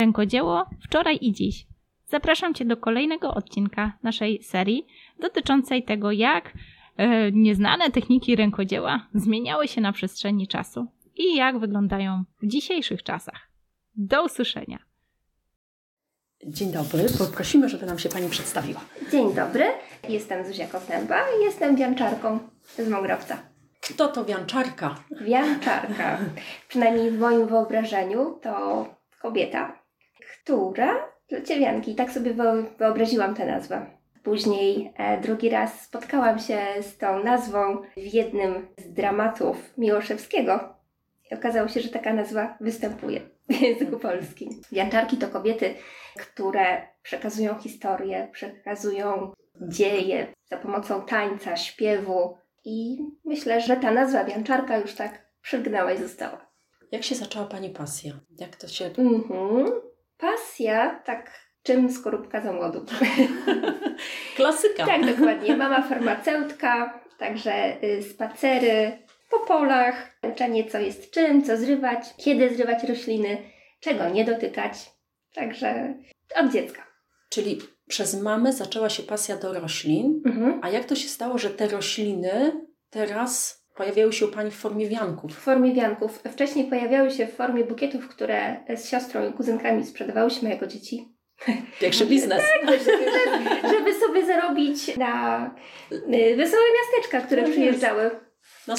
Rękodzieło wczoraj i dziś. Zapraszam Cię do kolejnego odcinka naszej serii dotyczącej tego, jak e, nieznane techniki rękodzieła zmieniały się na przestrzeni czasu i jak wyglądają w dzisiejszych czasach. Do usłyszenia. Dzień dobry, poprosimy, żeby nam się Pani przedstawiła. Dzień dobry, jestem Zuzia Kotęba i jestem wianczarką z Mągrowca. Kto to wianczarka? Wianczarka, przynajmniej w moim wyobrażeniu, to kobieta, która plecie wianki. Tak sobie wyobraziłam tę nazwę. Później e, drugi raz spotkałam się z tą nazwą w jednym z dramatów Miłoszewskiego. I okazało się, że taka nazwa występuje w języku polskim. Wianczarki to kobiety, które przekazują historię, przekazują dzieje za pomocą tańca, śpiewu. I myślę, że ta nazwa wianczarka już tak przylgnęła i została. Jak się zaczęła Pani pasja? Jak to się... Mhm. Pasja, tak czym skorupka za młodu. Klasyka. tak, dokładnie. Mama farmaceutka, także y, spacery po polach, uczenie co jest czym, co zrywać, kiedy zrywać rośliny, czego nie dotykać. Także od dziecka. Czyli przez mamę zaczęła się pasja do roślin, mhm. a jak to się stało, że te rośliny teraz pojawiały się u Pani w formie wianków? W formie wianków. Wcześniej pojawiały się w formie bukietów, które z siostrą i kuzynkami sprzedawałyśmy jako dzieci. Pierwszy biznes. tak, żeby, żeby sobie zarobić na y, wesołe miasteczka, które no przyjeżdżały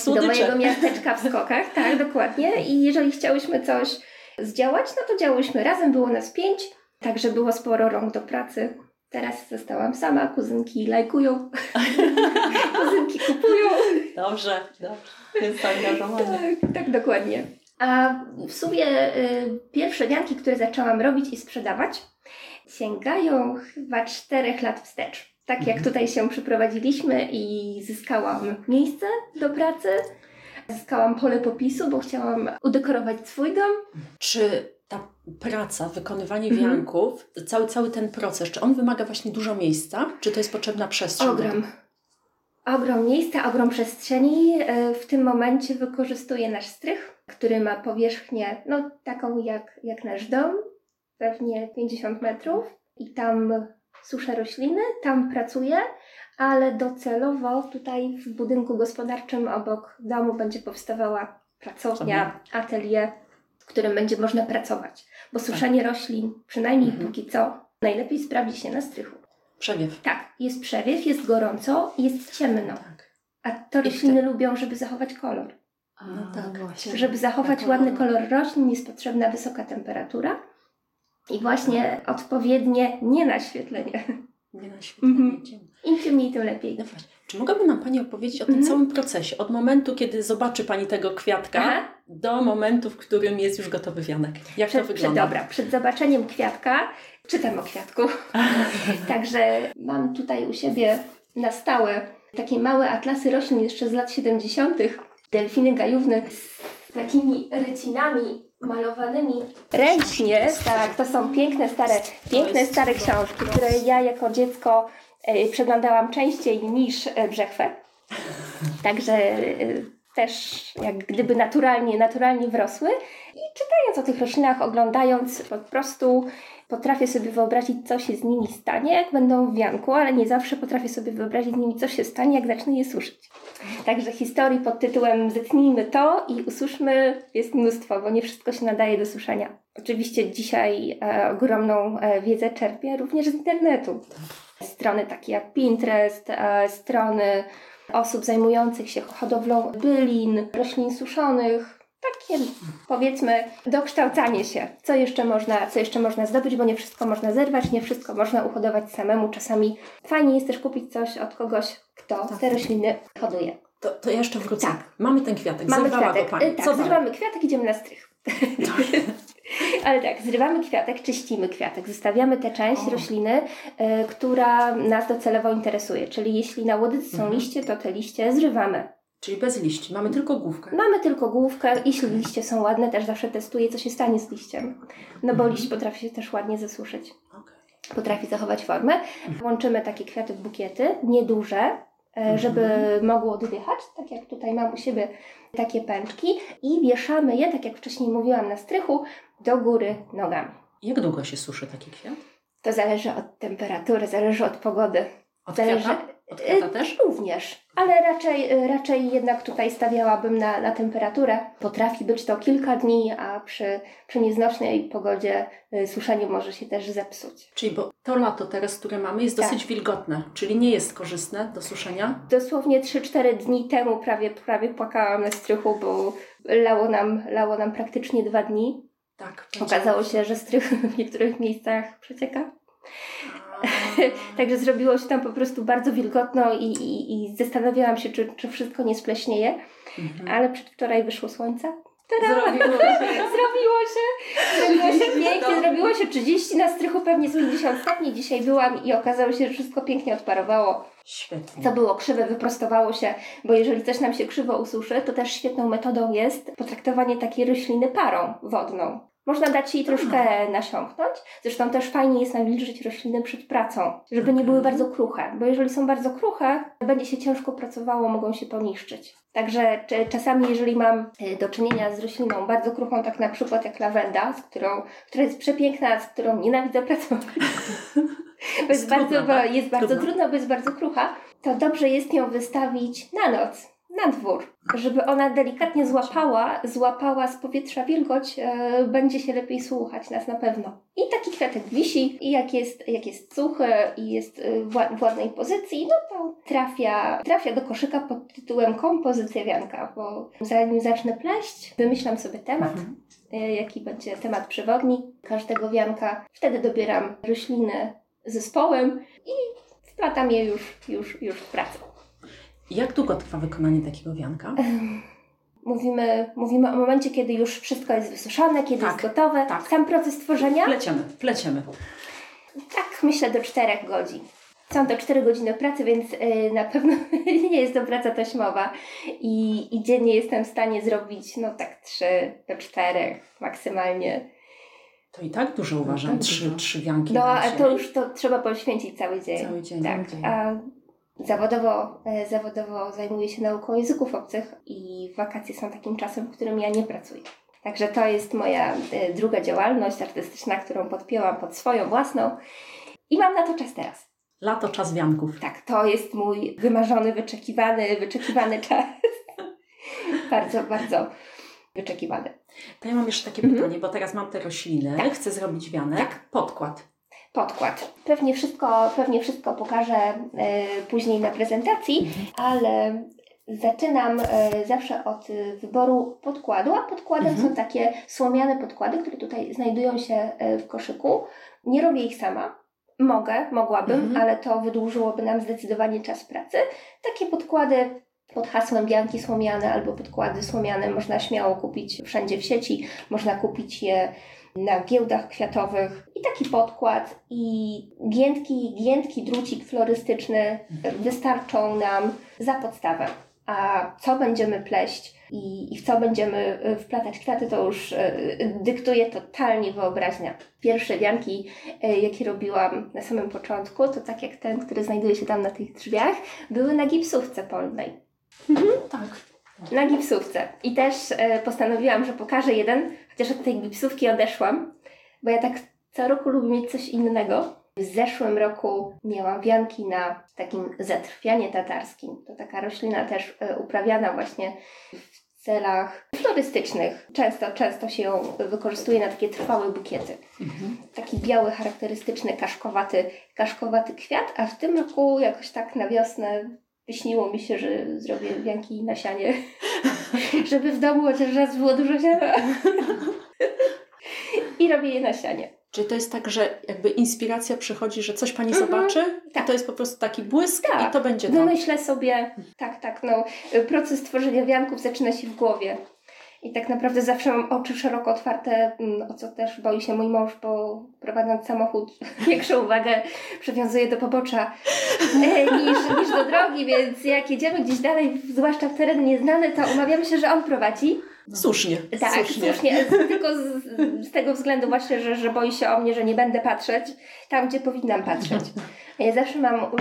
do mojego miasteczka w skokach. Tak, dokładnie. I jeżeli chciałyśmy coś zdziałać, no to działałyśmy razem. Było nas pięć, także było sporo rąk do pracy. Teraz zostałam sama, kuzynki lajkują, kuzynki kupują. Dobrze, dobrze. Jest zaangażowanie. Tak, tak, dokładnie. A w sumie y, pierwsze wianki, które zaczęłam robić i sprzedawać, sięgają chyba czterech lat wstecz. Tak jak mhm. tutaj się przyprowadziliśmy i zyskałam miejsce do pracy, zyskałam pole popisu, bo chciałam udekorować swój dom. Czy ta praca, wykonywanie mhm. wianków, cały, cały ten proces, czy on wymaga właśnie dużo miejsca? Czy to jest potrzebna przestrzeń? Ogrom. Ogrom miejsca, ogrom przestrzeni. E, w tym momencie wykorzystuję nasz strych, który ma powierzchnię no, taką jak, jak nasz dom, pewnie 50 metrów. I tam suszę rośliny, tam pracuję, ale docelowo tutaj w budynku gospodarczym obok domu będzie powstawała pracownia, atelier w którym będzie można pracować. Bo suszenie tak. roślin, przynajmniej mhm. póki co, najlepiej sprawdzi się na strychu. Przewiew. Tak, jest przewiew, jest gorąco, jest ciemno. Tak. A to rośliny lubią, żeby zachować kolor. A, no tak, właśnie. Żeby zachować tak, ładny kolor roślin jest potrzebna wysoka temperatura i właśnie odpowiednie nienaświetlenie. Nienaświetlenie. Mhm. Im ciemniej, tym lepiej. No właśnie. Czy mogłaby nam Pani opowiedzieć o tym mhm. całym procesie? Od momentu, kiedy zobaczy Pani tego kwiatka, Aha. do momentu, w którym jest już gotowy wianek. Jak przed, to wygląda? Przed, dobra, przed zobaczeniem kwiatka czytam o kwiatku. Także mam tutaj u siebie na stałe takie małe atlasy roślin jeszcze z lat 70. Delfiny gajówne z takimi rycinami malowanymi ręcznie. Tak, to są piękne stare, piękne stare książki, które ja jako dziecko przeglądałam częściej niż e, brzechwę. Także e, też jak gdyby naturalnie, naturalnie wrosły. I czytając o tych roślinach, oglądając, po prostu potrafię sobie wyobrazić, co się z nimi stanie, jak będą w wianku, ale nie zawsze potrafię sobie wyobrazić z nimi, co się stanie, jak zacznę je suszyć. Także historii pod tytułem Zetnijmy to i usłyszmy jest mnóstwo, bo nie wszystko się nadaje do suszenia. Oczywiście dzisiaj e, ogromną e, wiedzę czerpię również z internetu. Strony takie jak Pinterest, e, strony osób zajmujących się hodowlą bylin, roślin suszonych, takie powiedzmy dokształcanie się, co jeszcze można, co jeszcze można zdobyć, bo nie wszystko można zerwać, nie wszystko można uhodować samemu. Czasami fajnie jest też kupić coś od kogoś, kto tak. te rośliny hoduje. To, to jeszcze wrócę. Tak. Mamy ten kwiatek, Mamy Zerwała kwiatek. go Pani. Tak, Co zrywamy kwiatek, idziemy na strych. Ale tak, zrywamy kwiatek, czyścimy kwiatek, zostawiamy tę część o. rośliny, y, która nas docelowo interesuje. Czyli jeśli na łodyce są mhm. liście, to te liście zrywamy. Czyli bez liści, mamy tylko główkę. Mamy tylko główkę. Jeśli liście są ładne, też zawsze testuję, co się stanie z liściem. No bo mhm. liść potrafi się też ładnie zasuszyć. Okay. Potrafi zachować formę. Mhm. Łączymy takie kwiaty w bukiety, nieduże, E, żeby mhm. mogło oddychać, tak jak tutaj mam u siebie takie pęczki i wieszamy je, tak jak wcześniej mówiłam, na strychu do góry nogami. Jak długo się suszy taki kwiat? To zależy od temperatury, zależy od pogody. Od Zależy- kwiata? Od kwiata też? Również, ale raczej, raczej jednak tutaj stawiałabym na, na temperaturę. Potrafi być to kilka dni, a przy, przy nieznośnej pogodzie y, suszenie może się też zepsuć. Czyli bo to lato teraz, które mamy, jest Tak. dosyć wilgotne, czyli nie jest korzystne do suszenia. Dosłownie 3-4 dni temu prawie, prawie płakałam na strychu, bo lało nam, lało nam praktycznie dwa dni. Tak. Okazało się, że strych w niektórych miejscach przecieka. Także zrobiło się tam po prostu bardzo wilgotno i, i, i zastanawiałam się, czy, czy wszystko nie spleśnieje, Mhm. ale przedwczoraj wyszło słońce. Zrobiło się. Zrobiło się, zrobiło się pięknie, zrobiło się 30 na strychu, pewnie z 50 stopni. Dzisiaj byłam i okazało się, że wszystko pięknie odparowało. Świetnie. Co było krzywe, wyprostowało się, bo jeżeli coś nam się krzywo ususzy, to też świetną metodą jest potraktowanie takiej rośliny parą wodną. Można dać jej troszkę nasiąknąć. Zresztą też fajnie jest nawilżyć rośliny przed pracą, żeby nie były bardzo kruche, bo jeżeli są bardzo kruche, będzie się ciężko pracowało, mogą się poniszczyć. Także czasami, jeżeli mam e, do czynienia z rośliną bardzo kruchą, tak na przykład jak lawenda, z którą, która jest przepiękna, z którą nienawidzę pracować, bo jest, trudna, bardzo, tak? bo jest bardzo Trudna. trudna, bo jest bardzo krucha, to dobrze jest ją wystawić na noc, na dwór, żeby ona delikatnie złapała, złapała z powietrza wilgoć, e, będzie się lepiej słuchać nas na pewno. I taki kwiatek wisi i jak jest, jak jest suchy i jest e, w ła- w ładnej pozycji, no to trafia, trafia do koszyka pod tytułem kompozycja wianka, bo zanim zacznę pleść, wymyślam sobie temat, Mhm. e, jaki będzie temat przewodni każdego wianka. Wtedy dobieram rośliny zespołem i wplatam je już, już, już w pracę. Jak długo trwa wykonanie takiego wianka? Mówimy, mówimy o momencie, kiedy już wszystko jest wysuszone, kiedy Tak, jest gotowe. tak. Sam proces tworzenia? Pleciemy, pleciemy. Tak, myślę do 4 godzin. Są to 4 godziny pracy, więc y, na pewno nie jest to praca taśmowa i, i dziennie jestem w stanie zrobić no tak 3 do 4 maksymalnie. To i tak dużo uważam. tak trzy, trzy wianki. No, a to już to trzeba poświęcić cały dzień. Cały dzień. Tak, dzień. a zawodowo, e, zawodowo zajmuję się nauką języków obcych i wakacje są takim czasem, w którym ja nie pracuję. Także to jest moja e, druga działalność artystyczna, którą podpięłam pod swoją własną i mam na to czas teraz. Lato, czas wianków. Tak, to jest mój wymarzony, wyczekiwany, wyczekiwany czas. bardzo, bardzo wyczekiwany. To ja mam jeszcze takie Mhm. pytanie, bo teraz mam te rośliny, Tak. chcę zrobić wianek. Tak. Podkład. Podkład. Pewnie wszystko, pewnie wszystko pokażę e, później na prezentacji, ale zaczynam e, zawsze od wyboru podkładu, a podkładem Mhm. są takie słomiane podkłady, które tutaj znajdują się e, w koszyku. Nie robię ich sama. Mogę, mogłabym, Mhm. ale to wydłużyłoby nam zdecydowanie czas pracy. Takie podkłady pod hasłem bianki słomiane albo podkłady słomiane można śmiało kupić wszędzie w sieci. Można kupić je na giełdach kwiatowych i taki podkład i giętki, giętki drucik florystyczny wystarczą nam za podstawę. A co będziemy pleść i, i w co będziemy y, wplatać kwiaty, to już y, dyktuje totalnie wyobraźnia. Pierwsze wianki, y, jakie robiłam na samym początku, to tak jak ten, który znajduje się tam na tych drzwiach, były na gipsówce polnej. Tak. Na gipsówce. I też e, postanowiłam, że pokażę jeden, chociaż od tej gipsówki odeszłam, bo ja tak co roku lubię mieć coś innego. W zeszłym roku miałam wianki na takim zatrwianie tatarskim. To taka roślina też e, uprawiana właśnie w celach florystycznych. Często, często się ją wykorzystuje na takie trwałe bukiety. Mhm. Taki biały, charakterystyczny, kaszkowaty, kaszkowaty kwiat, a w tym roku jakoś tak na wiosnę wyśniło mi się, że zrobię wianki na sianie, żeby w domu chociaż raz było dużo siana. I robię je na sianie. Czyli to jest tak, że jakby inspiracja przychodzi, że coś Pani Mhm. zobaczy Tak. i to jest po prostu taki błysk Tak. i to będzie No to. myślę sobie, tak, tak, no, proces tworzenia wianków zaczyna się w głowie. I tak naprawdę zawsze mam oczy szeroko otwarte, mm, o co też boi się mój mąż, bo prowadząc samochód większą uwagę przywiązuje do pobocza e, niż, niż do drogi, więc jak jedziemy gdzieś dalej, zwłaszcza w teren nieznany, to umawiamy się, że on prowadzi. Słusznie. Tak, słusznie. słusznie. Tylko z, z tego względu właśnie, że, że boi się o mnie, że nie będę patrzeć tam, gdzie powinnam patrzeć. Ja zawsze mam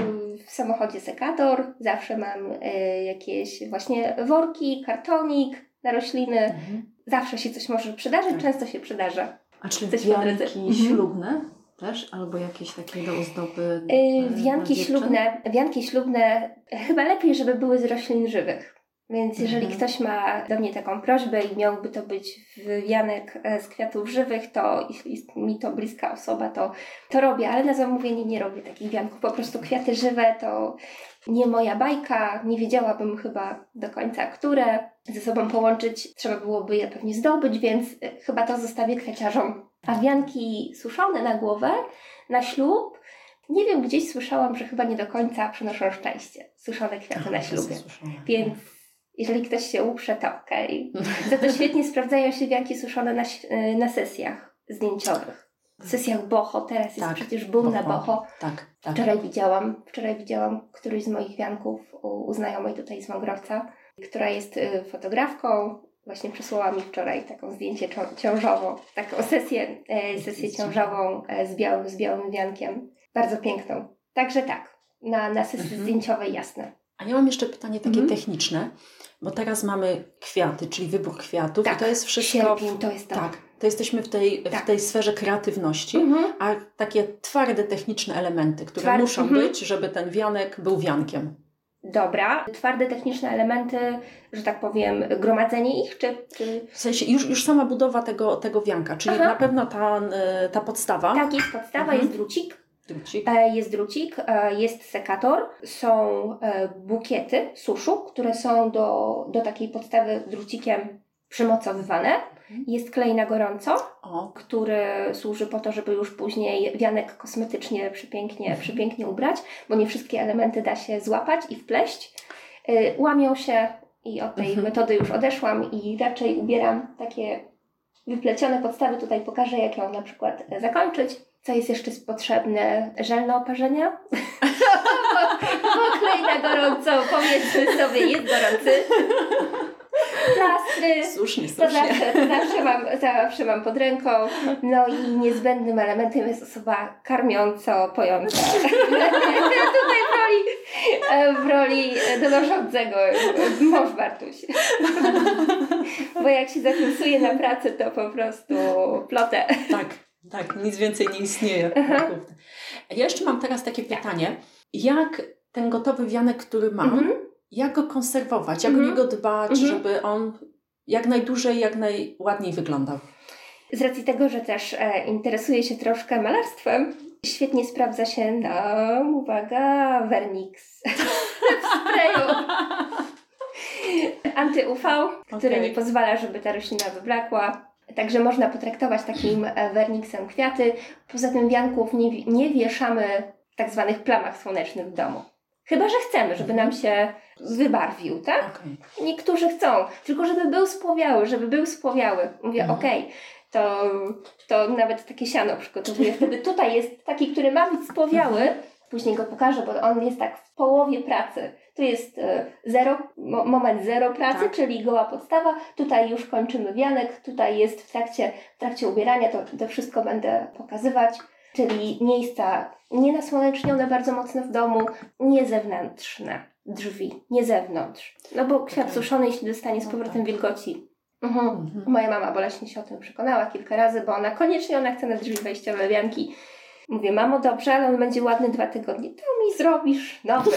w samochodzie sekator, zawsze mam e, jakieś właśnie worki, kartonik na rośliny. Mhm. Zawsze się coś może przydarzyć, Tak. często się przydarza. A Coś drodze. wianki Mhm. ślubne też? Albo jakieś takie do ozdoby? Yy, wianki ślubne, wianki ślubne chyba lepiej, żeby były z roślin żywych. Więc jeżeli Mhm. ktoś ma do mnie taką prośbę i miałby to być wianek e, z kwiatów żywych, to jeśli jest mi to bliska osoba, to, to robię, ale na zamówienie nie robię takich wianków. Po prostu kwiaty żywe to nie moja bajka, nie wiedziałabym chyba do końca, które ze sobą połączyć. Trzeba byłoby je pewnie zdobyć, więc e, chyba to zostawię kwiaciarzom. A wianki suszone na głowę, na ślub, nie wiem, gdzieś słyszałam, że chyba nie do końca przynoszą szczęście. Suszone kwiaty Aha, na jest ślubie. Więc jeżeli ktoś się uprze, to okej. Za to świetnie sprawdzają się wianki suszone na, y, na sesjach zdjęciowych. Sesjach boho, teraz jest Tak, przecież boom na boho. Tak, tak. Wczoraj widziałam, wczoraj widziałam któryś z moich wianków u, u znajomej tutaj z Mągrowca, która jest y, fotografką. Właśnie przysłała mi wczoraj taką zdjęcie cią- ciążową, taką sesję, e, sesję ciążową e, z białym, z białym wiankiem. Bardzo piękną. Także tak, na, na sesji Mhm. zdjęciowej jasne. A ja mam jeszcze pytanie takie Mhm. techniczne, bo teraz mamy kwiaty, czyli wybór kwiatów Tak, i to jest wszystko... Sierpień to jest to. Tak, to jesteśmy w tej, Tak. w tej sferze kreatywności, Mhm. a takie twarde techniczne elementy, które muszą mhm. być, żeby ten wianek był wiankiem. Dobra. Twarde techniczne elementy, że tak powiem, gromadzenie ich, czy... czy... W sensie już, już sama budowa tego, tego wianka, czyli Aha. na pewno ta, e, ta podstawa, Tak, jest podstawa, Mhm. jest drucik, drucik, e, jest drucik, e, jest sekator, są bukiety suszu, które są do, do takiej podstawy drucikiem przymocowywane. Mhm. Jest klej na gorąco, o, który służy po to, żeby już później wianek kosmetycznie przepięknie, Mhm. przepięknie ubrać, bo nie wszystkie elementy da się złapać i wpleść. Y, Łamią się i od tej Mhm. metody już odeszłam i raczej ubieram takie wyplecione podstawy. Tutaj pokażę, jak ją na przykład zakończyć. Co jest jeszcze potrzebne? Żel na oparzenia? Bo klej na gorąco, powiedzmy sobie, jest gorący. Plastry. słusznie, To słusznie. zawsze, to zawsze, mam, zawsze mam pod ręką. No i niezbędnym elementem jest osoba karmiąco pojąca. Tutaj w roli, w roli donoszącego mąż Bartuś. Bo jak się zapisuje na pracę, to po prostu plotę. Tak, tak, nic więcej nie istnieje. Aha. Ja jeszcze mam teraz takie pytanie, jak ten gotowy wianek, który mam, Mhm. Jak go konserwować, jak Mhm. o niego dbać, Mhm. żeby on jak najdłużej, jak najładniej wyglądał. Z racji tego, że też e, interesuję się troszkę malarstwem, świetnie sprawdza się na, uwaga, Vernix w sprayu anty-UV, który Okej. nie pozwala, żeby ta roślina wyblakła. Także można potraktować takim e, Vernixem kwiaty. Poza tym wianków nie, nie wieszamy w tak zwanych plamach słonecznych w domu. Chyba, że chcemy, żeby nam się wybarwił, tak? Okej. Niektórzy chcą, tylko żeby był spłowiały, żeby był spłowiały. Mówię, Mhm. okej, to, to nawet takie siano przygotowuję. Wtedy tutaj jest taki, który ma być spłowiały. Później go pokażę, bo on jest tak w połowie pracy. Tu jest e, zero, mo, moment zero pracy, Tak. czyli goła podstawa. Tutaj już kończymy wianek, tutaj jest w trakcie, w trakcie ubierania, to, to wszystko będę pokazywać. Czyli miejsca nienasłonecznione bardzo mocno w domu, nie zewnętrzne drzwi, nie zewnątrz. No bo kwiat suszony, jeśli dostanie z No powrotem tak. wilgoci. Mhm. Mhm. Moja mama boleśnie się o tym przekonała kilka razy, bo ona koniecznie ona chce na drzwi wejściowe wianki. Mówię, mamo, dobrze, ale on będzie ładny dwa tygodnie. To mi zrobisz nowy.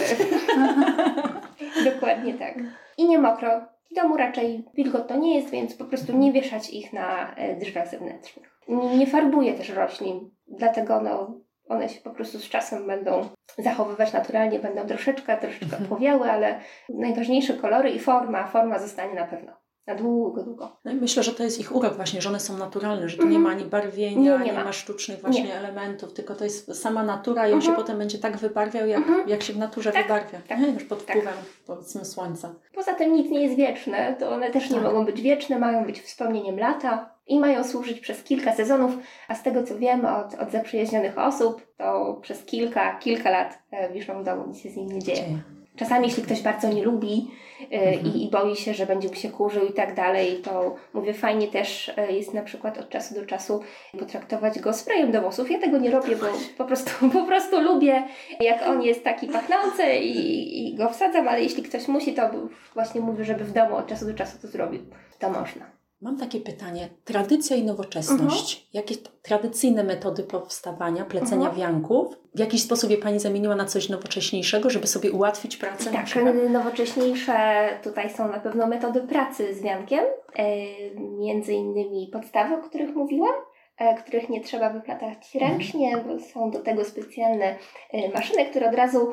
Dokładnie tak. I nie mokro. W domu raczej wilgotno nie jest, więc po prostu nie wieszać ich na e, drzwiach zewnętrznych. Nie, nie farbuję też roślin, dlatego no, one się po prostu z czasem będą zachowywać naturalnie, będą troszeczkę, troszeczkę Mhm. powiały, ale najważniejsze kolory i forma, forma zostanie na pewno. Na długo, długo. No i myślę, że to jest ich urok właśnie, że one są naturalne, że tu nie Mhm. ma ani barwienia, Nie, nie, nie ma. ma sztucznych właśnie elementów, tylko to jest sama natura i on Mhm. się potem będzie tak wybarwiał, jak, Mhm. jak się w naturze Tak, wybarwia. tak, nie? Już pod tak. wpływem powiedzmy słońca. Poza tym nic nie jest wieczne, to one też nie Tak. mogą być wieczne, mają być wspomnieniem lata i mają służyć przez kilka sezonów, a z tego co wiemy od, od zaprzyjaźnionych osób, to przez kilka, kilka lat e, wiszą w domu, nic się z nim nie dzieje. Dzieje. Czasami jeśli ktoś bardzo nie lubi e, Mhm. i, i boi się, że będzie mu się kurzył i tak dalej, to mówię, fajnie też e, jest na przykład od czasu do czasu potraktować go sprayem do włosów. Ja tego nie robię, bo po prostu, po prostu lubię, jak on jest taki pachnący i, i go wsadzam, ale jeśli ktoś musi, to właśnie mówię, żeby w domu od czasu do czasu to zrobił. To można. Mam takie pytanie. Tradycja i nowoczesność. Mhm. Jakie tradycyjne metody powstawania, plecenia mhm. wianków? W jakiś sposób je Pani zamieniła na coś nowocześniejszego, żeby sobie ułatwić pracę? Tak, nowocześniejsze tutaj są na pewno metody pracy z wiankiem. Yy, między innymi podstawy, o których mówiłam e, których nie trzeba wyplatać ręcznie, bo są do tego specjalne e, maszyny, które od razu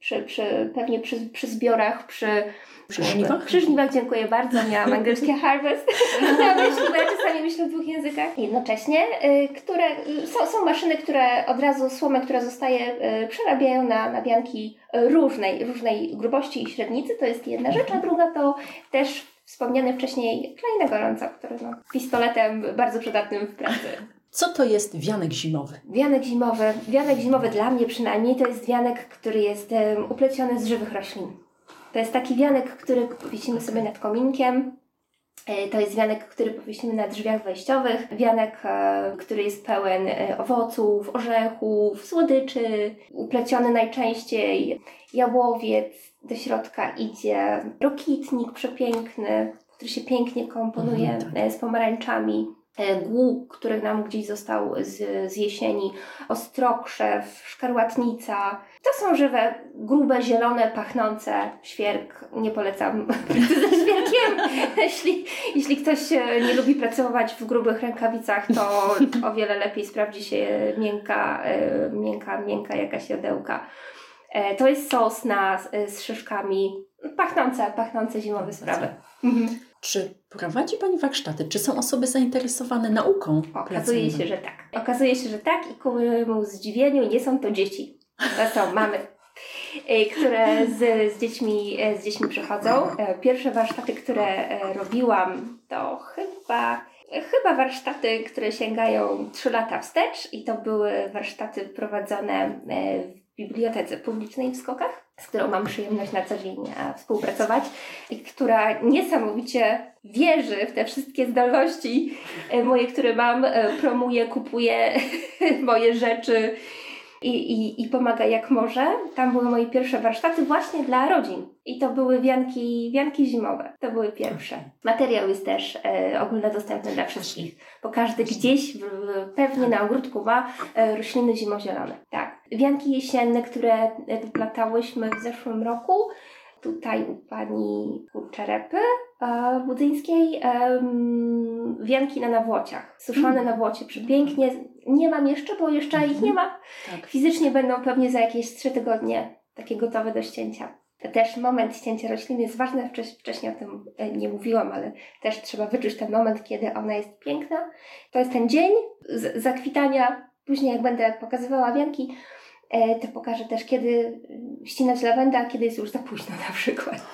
przy, przy, pewnie przy, przy zbiorach, przy przy żniwach? Przy żniwach, dziękuję bardzo. Miałam angielskie harvest na myśli, bo ja czasami myślę w dwóch językach jednocześnie, y, które są, są maszyny, które od razu słomę, która zostaje, y, przerabiają na, na wianki różnej, różnej grubości i średnicy. To jest jedna rzecz, a druga to też wspomniany wcześniej klej na gorąco, który no, pistoletem bardzo przydatnym w pracy. Co to jest wianek zimowy? Wianek zimowy, wianek zimowy dla mnie przynajmniej to jest wianek, który jest um, upleciony z żywych roślin. To jest taki wianek, który powiesimy sobie nad kominkiem. E, to jest wianek, który powiesimy na drzwiach wejściowych. Wianek, e, który jest pełen e, owoców, orzechów, słodyczy. Upleciony najczęściej jabłowiec. Do środka idzie rokitnik przepiękny, który się pięknie komponuje mhm, tak. z pomarańczami. E, głuk, który nam gdzieś został z, z jesieni, ostrokrzew, szkarłatnica. To są żywe, grube, zielone, pachnące świerk. Nie polecam ze świerkiem. jeśli, jeśli ktoś nie lubi pracować w grubych rękawicach, to o wiele lepiej sprawdzi się miękka, e, miękka, miękka jakaś jodełka. E, to jest sosna z, z szyszkami. Pachnące, pachnące zimowe sprawy. Mhm. Czy prowadzi Pani warsztaty? Czy są osoby zainteresowane nauką? Okazuje się, że tak. Okazuje się, że tak i ku mojemu zdziwieniu nie są to dzieci. To są mamy, e, które z, z, dziećmi, e, z dziećmi przychodzą. E, pierwsze warsztaty, które robiłam, to chyba, chyba warsztaty, które sięgają 3 lata wstecz i to były warsztaty prowadzone w Bibliotece Publicznej w Skokach z którą mam przyjemność na co dzień e, współpracować i która niesamowicie wierzy w te wszystkie zdolności e, moje, które mam, e, promuje, kupuje moje rzeczy i, i, i pomaga jak może. Tam były moje pierwsze warsztaty właśnie dla rodzin. I to były wianki, wianki zimowe. To były pierwsze. Materiał jest też e, ogólnodostępny dla wszystkich, bo każdy gdzieś w, pewnie na ogródku ma e, rośliny zimozielone. Tak. Wianki jesienne, które wyplatałyśmy w zeszłym roku, tutaj u pani Kurczerepy e, Budzyńskiej um, wianki na nawłociach, suszone mm. nawłocie, przepięknie. Nie mam jeszcze, bo jeszcze ich nie ma. Tak. Fizycznie będą pewnie za jakieś trzy tygodnie takie gotowe do ścięcia. Też moment ścięcia rośliny jest ważny, wcześniej o tym e, nie mówiłam, ale też trzeba wyczuć ten moment, kiedy ona jest piękna. To jest ten dzień zakwitania. Później jak będę pokazywała wianki, E, to pokażę też, kiedy ścinać lawendę, a kiedy jest już za późno na przykład.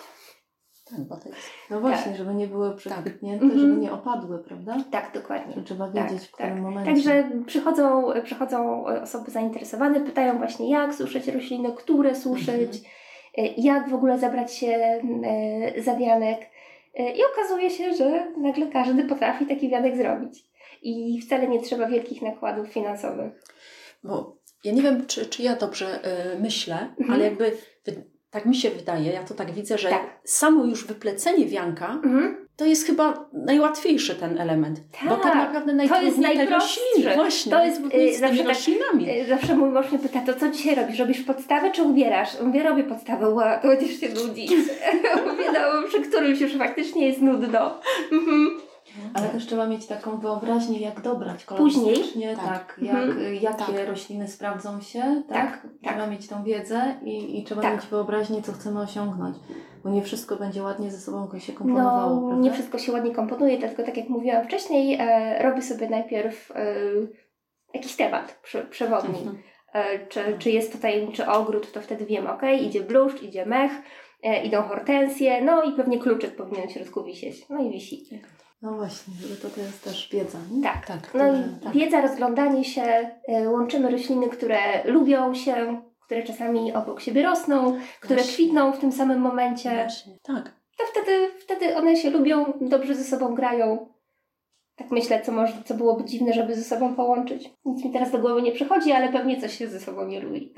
Tak, bo to jest... No właśnie, tak. żeby nie były przechwytnięte, tak. żeby nie opadły, prawda? Tak, dokładnie. To trzeba wiedzieć, tak, w którym tak. momencie. Także przychodzą, przychodzą osoby zainteresowane, pytają właśnie jak suszyć rośliny, które suszyć, mhm. E, jak w ogóle zabrać się e, za wianek. I okazuje się, że nagle każdy potrafi taki wianek zrobić. I wcale nie trzeba wielkich nakładów finansowych. Bo ja nie wiem, czy, czy ja dobrze y, myślę, mhm. ale jakby tak mi się wydaje, ja to tak widzę, że tak. samo już wyplecenie wianka mhm. to jest chyba najłatwiejszy ten element. Tak. Bo tak naprawdę najtrudniej te rośliny. Właśnie, to jest y, z zawsze, tak, roślinami. Tak, zawsze mój mąż mnie pyta, to co dzisiaj robisz? Robisz podstawę czy ubierasz? Mówię, robię podstawę, wow, to będziesz się nudzić. Mówię, no, przy którymś już faktycznie jest nudno. Mhm. Ale też trzeba mieć taką wyobraźnię, jak dobrać kolorystycznie, tak, tak jak, mhm. jakie tak. rośliny sprawdzą się, tak? tak trzeba tak. mieć tą wiedzę i, i trzeba tak. mieć wyobraźnię, co chcemy osiągnąć, bo nie wszystko będzie ładnie ze sobą się komponowało, No, prawda? nie wszystko się ładnie komponuje, tylko tak jak mówiłam wcześniej, e, robię sobie najpierw e, jakiś temat przewodni. Mhm. E, czy, czy jest tutaj, czy ogród, to wtedy wiem, ok, idzie bluszcz, idzie mech, e, idą hortensje, no i pewnie kluczyk powinien w środku wisieć. No i wisi. No właśnie, że to, to jest też wiedza. Nie? Tak, tak. No i tak. wiedza, rozglądanie się, y, łączymy rośliny, które lubią się, które czasami obok siebie rosną, które właśnie. kwitną w tym samym momencie. Właśnie. Tak. To wtedy, wtedy one się lubią, dobrze ze sobą grają. Tak myślę, co, może, co byłoby dziwne, żeby ze sobą połączyć. Nic mi teraz do głowy nie przychodzi, ale pewnie coś się ze sobą nie lubi.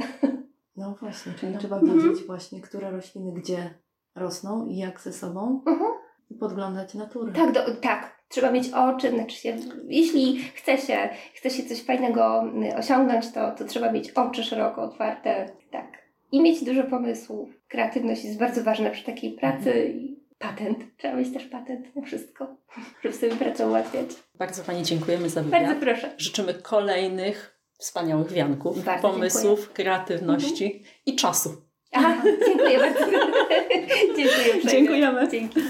No właśnie, czyli no. trzeba wiedzieć mhm. właśnie, które rośliny gdzie rosną i jak ze sobą. Mhm podglądać naturę. Tak, do, tak. Trzeba mieć oczy, znaczy się, jeśli chce się, chce się coś fajnego y, osiągnąć, to, to trzeba mieć oczy szeroko otwarte, tak. I mieć dużo pomysłów. Kreatywność jest bardzo ważna przy takiej pracy mhm. i patent. Trzeba mieć też patent na wszystko, żeby sobie pracę ułatwiać. Bardzo Pani dziękujemy za wywiad. Bardzo proszę. Życzymy kolejnych wspaniałych wianków, bardzo pomysłów, dziękuję. kreatywności mhm. i czasu. Aha, dziękuję bardzo. dziękuję. Dziękujemy. Dzięki.